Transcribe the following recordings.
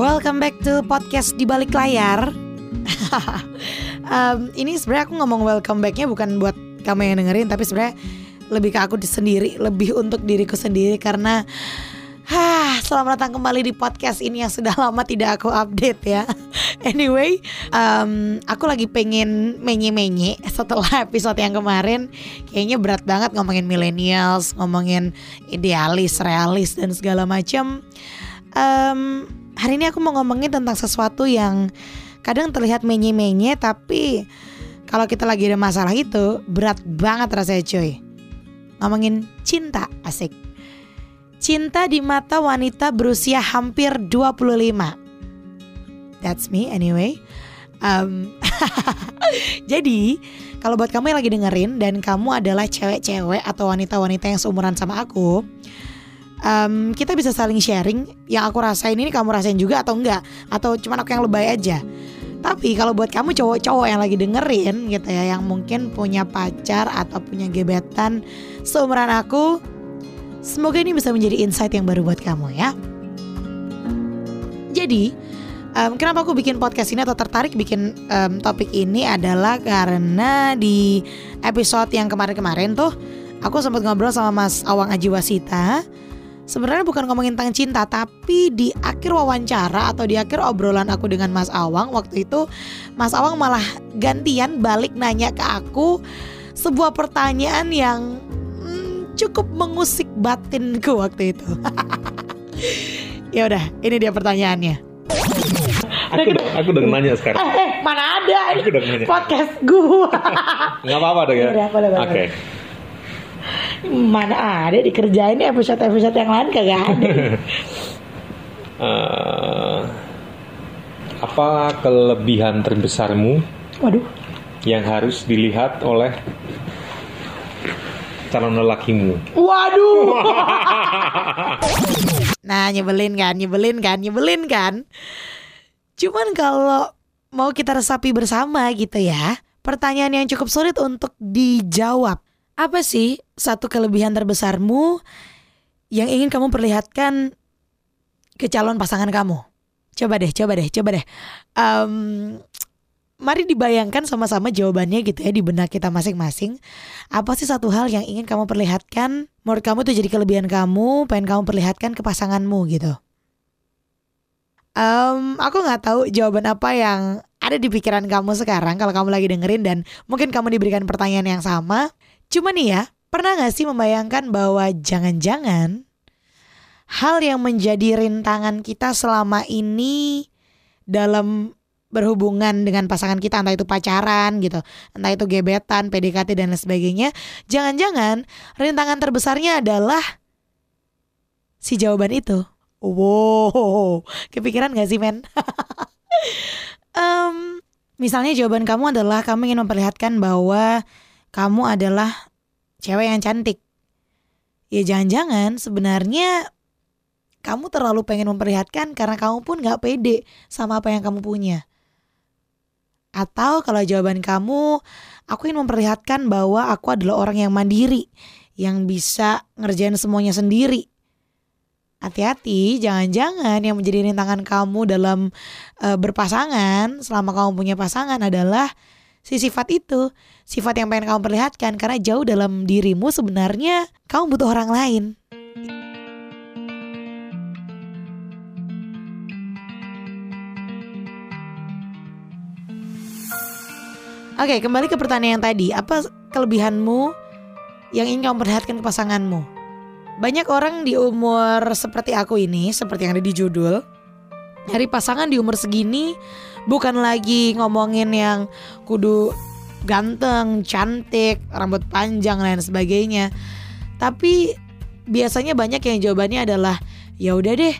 Welcome back to podcast di balik layar. um, ini sebenarnya aku ngomong welcome backnya bukan buat kamu yang dengerin, tapi sebenarnya lebih ke aku sendiri, lebih untuk diriku sendiri karena Hah, selamat datang kembali di podcast ini yang sudah lama tidak aku update ya. Anyway, um, aku lagi pengen menye-menye setelah episode yang kemarin. Kayaknya berat banget ngomongin millennials, ngomongin idealis, realis dan segala macam. Um, hari ini aku mau ngomongin tentang sesuatu yang kadang terlihat menye-menye tapi kalau kita lagi ada masalah itu berat banget rasanya cuy. Ngomongin cinta, asik. Cinta di mata wanita berusia hampir 25 That's me anyway um, Jadi kalau buat kamu yang lagi dengerin Dan kamu adalah cewek-cewek atau wanita-wanita yang seumuran sama aku um, Kita bisa saling sharing Yang aku rasain ini kamu rasain juga atau enggak Atau cuma aku yang lebay aja tapi kalau buat kamu cowok-cowok yang lagi dengerin gitu ya Yang mungkin punya pacar atau punya gebetan Seumuran aku Semoga ini bisa menjadi insight yang baru buat kamu ya. Jadi, um, kenapa aku bikin podcast ini atau tertarik bikin um, topik ini adalah karena di episode yang kemarin-kemarin tuh aku sempat ngobrol sama Mas Awang Aji Wasita. Sebenarnya bukan ngomongin tentang cinta, tapi di akhir wawancara atau di akhir obrolan aku dengan Mas Awang waktu itu Mas Awang malah gantian balik nanya ke aku sebuah pertanyaan yang cukup mengusik batinku waktu itu. ya udah, ini dia pertanyaannya. Aku udah, aku udah nanya sekarang. Eh, eh mana ada Aku udah nanya. podcast gua. Nggak apa-apa dong ya. Udah, boleh, boleh. Oke. Mana ada dikerjain episode-episode yang lain kagak ada. Eh, apa kelebihan terbesarmu Waduh. yang harus dilihat oleh calon lelakimu? Waduh. nah, nyebelin kan, nyebelin kan, nyebelin kan. Cuman kalau mau kita resapi bersama gitu ya, pertanyaan yang cukup sulit untuk dijawab. Apa sih satu kelebihan terbesarmu yang ingin kamu perlihatkan ke calon pasangan kamu? Coba deh, coba deh, coba deh. Em, mari dibayangkan sama-sama jawabannya gitu ya di benak kita masing-masing. Apa sih satu hal yang ingin kamu perlihatkan? Menurut kamu itu jadi kelebihan kamu, pengen kamu perlihatkan ke pasanganmu gitu. Em, aku nggak tahu jawaban apa yang ada di pikiran kamu sekarang kalau kamu lagi dengerin dan mungkin kamu diberikan pertanyaan yang sama. Cuma nih ya, pernah gak sih membayangkan bahwa jangan-jangan hal yang menjadi rintangan kita selama ini dalam berhubungan dengan pasangan kita entah itu pacaran gitu, entah itu gebetan, PDKT dan lain sebagainya, jangan-jangan rintangan terbesarnya adalah si jawaban itu. Wow, kepikiran gak sih men? Em, misalnya jawaban kamu adalah kamu ingin memperlihatkan bahwa kamu adalah cewek yang cantik. Ya jangan-jangan sebenarnya kamu terlalu pengen memperlihatkan karena kamu pun gak pede sama apa yang kamu punya. Atau kalau jawaban kamu, aku ingin memperlihatkan bahwa aku adalah orang yang mandiri, yang bisa ngerjain semuanya sendiri. Hati-hati, jangan-jangan yang menjadi rintangan kamu dalam eh, berpasangan selama kamu punya pasangan adalah si sifat itu, sifat yang pengen kamu perlihatkan karena jauh dalam dirimu sebenarnya kamu butuh orang lain. Oke, kembali ke pertanyaan yang tadi. Apa kelebihanmu yang ingin kamu perlihatkan ke pasanganmu? Banyak orang di umur seperti aku ini, seperti yang ada di judul, dari pasangan di umur segini bukan lagi ngomongin yang kudu ganteng, cantik, rambut panjang dan sebagainya. Tapi biasanya banyak yang jawabannya adalah ya udah deh,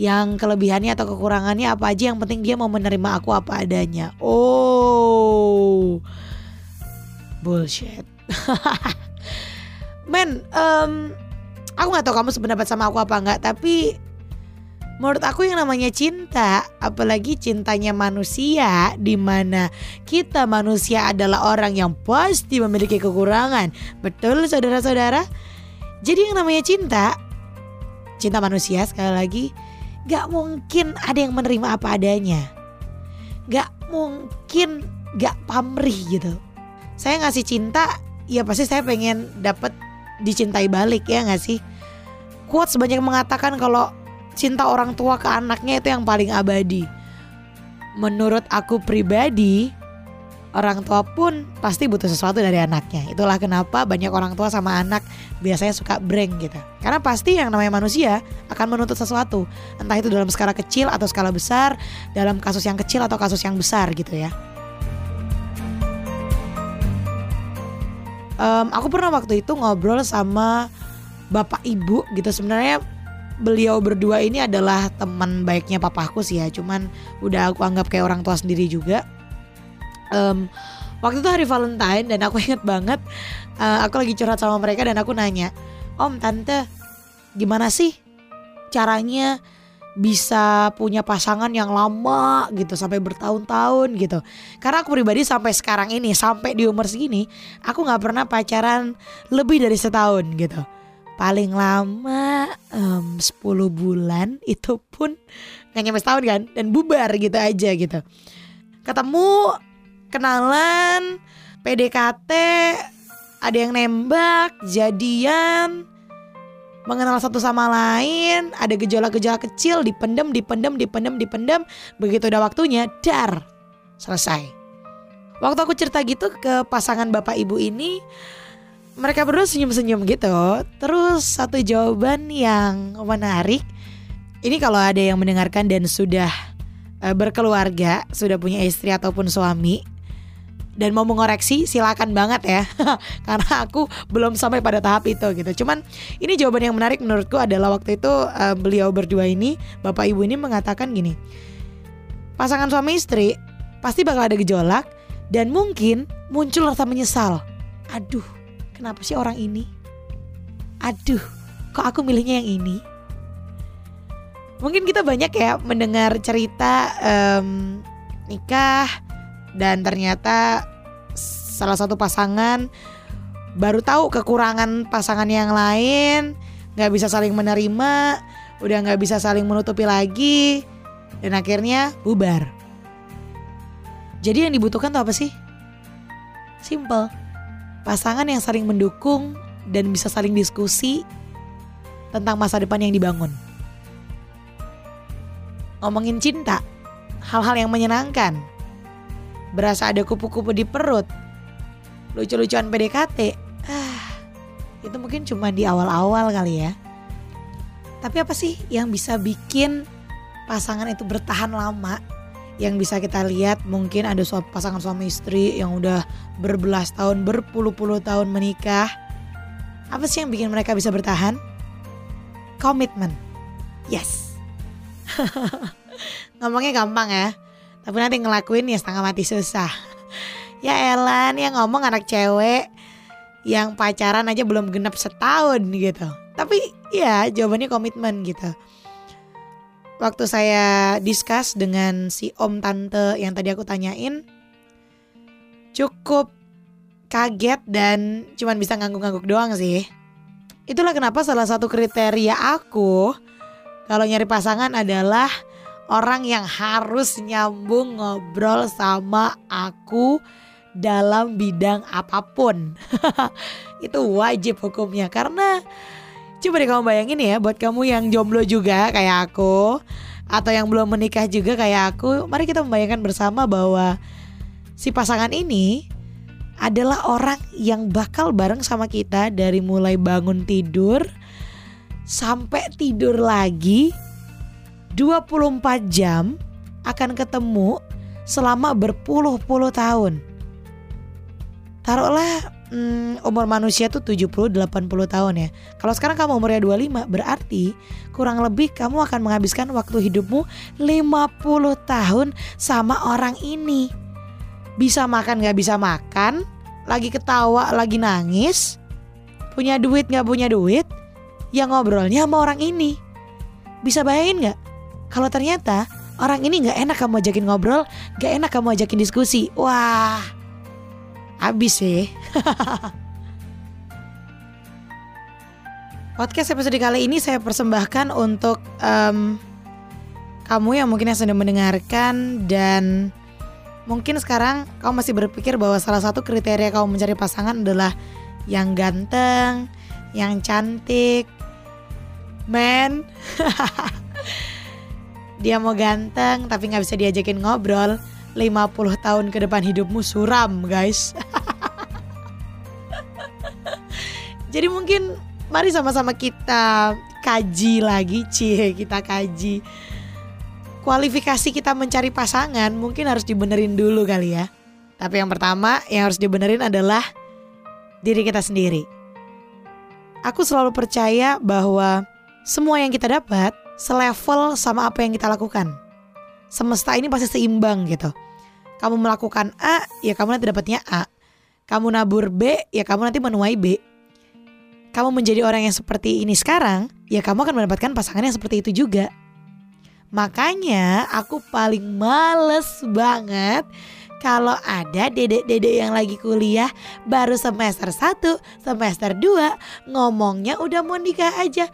yang kelebihannya atau kekurangannya apa aja yang penting dia mau menerima aku apa adanya. Oh. Bullshit. Men, em, aku nggak tahu kamu sependapat sama aku apa nggak, tapi menurut aku yang namanya cinta, apalagi cintanya manusia, di mana kita manusia adalah orang yang pasti memiliki kekurangan. Betul, saudara-saudara? Jadi yang namanya cinta, cinta manusia sekali lagi, gak mungkin ada yang menerima apa adanya. Gak mungkin gak pamrih gitu. Saya ngasih cinta, ya pasti saya pengen dapat dicintai balik ya gak sih? Quotes banyak mengatakan kalau cinta orang tua ke anaknya itu yang paling abadi. Menurut aku pribadi, orang tua pun pasti butuh sesuatu dari anaknya. Itulah kenapa banyak orang tua sama anak biasanya suka breng gitu. Karena pasti yang namanya manusia akan menuntut sesuatu. Entah itu dalam skala kecil atau skala besar, dalam kasus yang kecil atau kasus yang besar gitu ya. Um, aku pernah waktu itu ngobrol sama bapak ibu gitu sebenarnya beliau berdua ini adalah teman baiknya papaku sih ya. Cuman udah aku anggap kayak orang tua sendiri juga. Um, waktu itu hari Valentine dan aku inget banget uh, aku lagi curhat sama mereka dan aku nanya om tante gimana sih caranya bisa punya pasangan yang lama gitu sampai bertahun-tahun gitu? Karena aku pribadi sampai sekarang ini sampai di umur segini aku nggak pernah pacaran lebih dari setahun gitu paling lama um, 10 bulan itu pun nggak nyampe setahun kan dan bubar gitu aja gitu ketemu kenalan PDKT ada yang nembak jadian mengenal satu sama lain, ada gejolak-gejolak kecil, dipendem, dipendem, dipendem, dipendem, begitu udah waktunya, dar, selesai. Waktu aku cerita gitu ke pasangan bapak ibu ini, mereka berdua senyum-senyum gitu. Terus satu jawaban yang menarik, ini kalau ada yang mendengarkan dan sudah uh, berkeluarga, sudah punya istri ataupun suami, dan mau mengoreksi silakan banget ya. Karena aku belum sampai pada tahap itu gitu. Cuman ini jawaban yang menarik menurutku adalah waktu itu uh, beliau berdua ini bapak ibu ini mengatakan gini pasangan suami istri pasti bakal ada gejolak dan mungkin muncul rasa menyesal. Aduh kenapa sih orang ini? Aduh kok aku milihnya yang ini? Mungkin kita banyak ya mendengar cerita um, nikah dan ternyata salah satu pasangan baru tahu kekurangan pasangan yang lain nggak bisa saling menerima udah nggak bisa saling menutupi lagi dan akhirnya bubar. Jadi yang dibutuhkan tuh apa sih? Simple pasangan yang saling mendukung dan bisa saling diskusi tentang masa depan yang dibangun ngomongin cinta hal-hal yang menyenangkan berasa ada kupu-kupu di perut, lucu-lucuan PDKT, ah, itu mungkin cuma di awal-awal kali ya. Tapi apa sih yang bisa bikin pasangan itu bertahan lama? Yang bisa kita lihat mungkin ada pasangan suami istri yang udah berbelas tahun, berpuluh-puluh tahun menikah. Apa sih yang bikin mereka bisa bertahan? Komitmen. Yes. Ngomongnya gampang ya tapi nanti ngelakuin ya setengah mati susah ya Elan yang ngomong anak cewek yang pacaran aja belum genap setahun gitu tapi ya jawabannya komitmen gitu waktu saya discuss dengan si om tante yang tadi aku tanyain cukup kaget dan cuman bisa ngangguk-ngangguk doang sih itulah kenapa salah satu kriteria aku kalau nyari pasangan adalah orang yang harus nyambung ngobrol sama aku dalam bidang apa pun. itu wajib hukumnya karena coba deh kamu bayangin ya buat kamu yang jomblo juga kayak aku atau yang belum menikah juga kayak aku, mari kita membayangkan bersama bahwa si pasangan ini adalah orang yang bakal bareng sama kita dari mulai bangun tidur sampai tidur lagi 24 jam akan ketemu selama berpuluh-puluh tahun. Taruhlah hmm, umur manusia tuh 70-80 tahun ya. Kalau sekarang kamu umurnya 25 berarti kurang lebih kamu akan menghabiskan waktu hidupmu 50 tahun sama orang ini. Bisa makan gak bisa makan, lagi ketawa, lagi nangis, punya duit gak punya duit, yang ngobrolnya sama orang ini. Bisa bayangin gak? Kalau ternyata orang ini nggak enak kamu ajakin ngobrol, nggak enak kamu ajakin diskusi, wah, habis sih. Podcast episode kali ini saya persembahkan untuk um, kamu yang mungkin yang sudah mendengarkan dan mungkin sekarang kamu masih berpikir bahwa salah satu kriteria kamu mencari pasangan adalah yang ganteng, yang cantik, man. Dia mau ganteng tapi nggak bisa diajakin ngobrol 50 tahun ke depan hidupmu suram guys. Jadi mungkin mari sama-sama kita kaji lagi Cie kita kaji. Kualifikasi kita mencari pasangan mungkin harus dibenerin dulu kali ya. Tapi yang pertama yang harus dibenerin adalah diri kita sendiri. Aku selalu percaya bahwa semua yang kita dapat selevel sama apa yang kita lakukan. Semesta ini pasti seimbang gitu. Kamu melakukan A, ya kamu nanti dapatnya A. Kamu nabur B, ya kamu nanti menuai B. Kamu menjadi orang yang seperti ini sekarang, ya kamu akan mendapatkan pasangan yang seperti itu juga. Makanya aku paling males banget kalau ada dedek-dedek yang lagi kuliah baru semester 1, semester 2 ngomongnya udah mau nikah aja.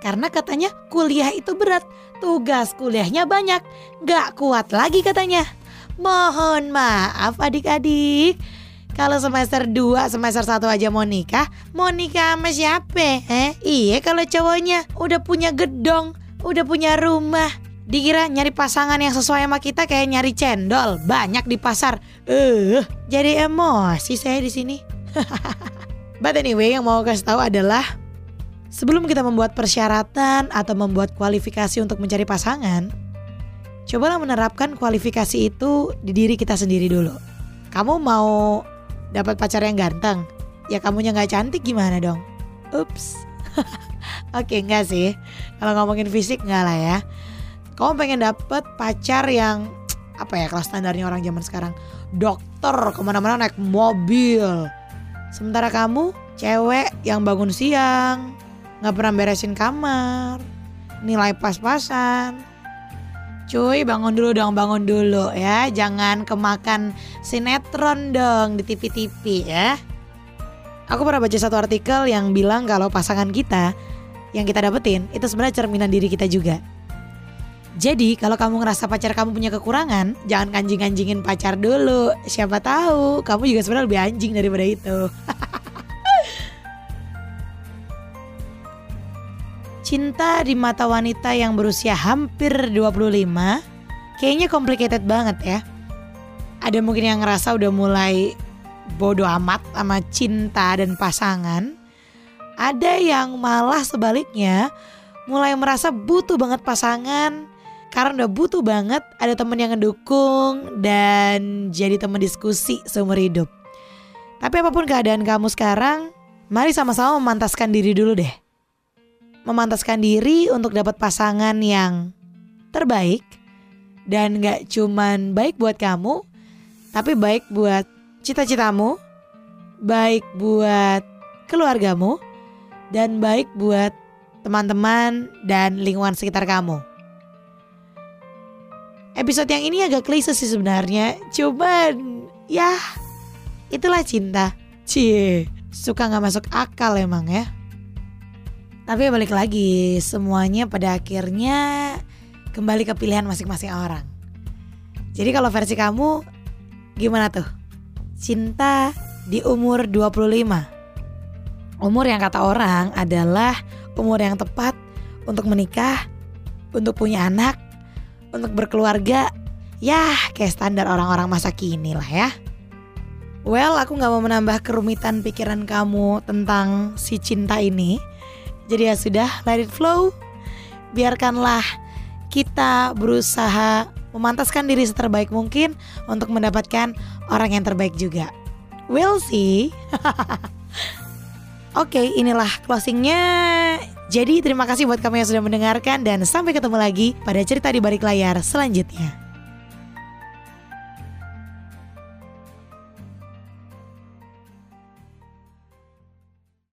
Karena katanya kuliah itu berat, tugas kuliahnya banyak, gak kuat lagi katanya. Mohon maaf adik-adik, kalau semester 2, semester 1 aja mau nikah, mau nikah sama siapa? Eh? Iya kalau cowoknya udah punya gedong, udah punya rumah. Dikira nyari pasangan yang sesuai sama kita kayak nyari cendol, banyak di pasar. Eh, uh, jadi emosi saya di sini. But anyway, yang mau kasih tahu adalah Sebelum kita membuat persyaratan atau membuat kualifikasi untuk mencari pasangan, cobalah menerapkan kualifikasi itu di diri kita sendiri dulu. Kamu mau dapat pacar yang ganteng, ya kamunya nggak cantik gimana dong? Ups. Oke enggak sih. Kalau ngomongin fisik enggak lah ya. Kamu pengen dapet pacar yang apa ya kelas standarnya orang zaman sekarang dokter ke mana-mana naik mobil. Sementara kamu cewek yang bangun siang, nggak pernah beresin kamar, nilai pas-pasan. Cuy bangun dulu dong bangun dulu ya Jangan kemakan sinetron dong di TV-TV ya Aku pernah baca satu artikel yang bilang kalau pasangan kita Yang kita dapetin itu sebenarnya cerminan diri kita juga jadi kalau kamu ngerasa pacar kamu punya kekurangan, jangan kanjing-kanjingin pacar dulu. Siapa tahu kamu juga sebenarnya lebih anjing daripada itu. Cinta di mata wanita yang berusia hampir 25 kayaknya complicated banget ya. Ada mungkin yang ngerasa udah mulai bodoh amat sama cinta dan pasangan. Ada yang malah sebaliknya mulai merasa butuh banget pasangan karena udah butuh banget ada temen yang ngedukung dan jadi teman diskusi seumur hidup. Tapi apa pun keadaan kamu sekarang, mari sama-sama memantaskan diri dulu deh memantaskan diri untuk dapat pasangan yang terbaik dan gak cuman baik buat kamu, tapi baik buat cita-citamu, baik buat keluargamu, dan baik buat teman-teman dan lingkungan sekitar kamu. Episode yang ini agak klise sih sebenarnya, cuman ya itulah cinta. Cie, suka gak masuk akal emang ya. Tapi balik lagi, semuanya pada akhirnya kembali ke pilihan masing-masing orang. Jadi kalau versi kamu gimana tuh? Cinta di umur 25. Umur yang kata orang adalah umur yang tepat untuk menikah, untuk punya anak, untuk berkeluarga. Ya, kayak standar orang-orang masa kini lah ya. Well, aku gak mau menambah kerumitan pikiran kamu tentang si cinta ini. Jadi ya sudah, let it flow. Biarkanlah kita berusaha memantaskan diri seterbaik mungkin untuk mendapatkan orang yang terbaik juga. We'll see. Oke, okay, inilah closingnya. Jadi terima kasih buat kamu yang sudah mendengarkan dan sampai ketemu lagi pada cerita di balik layar selanjutnya.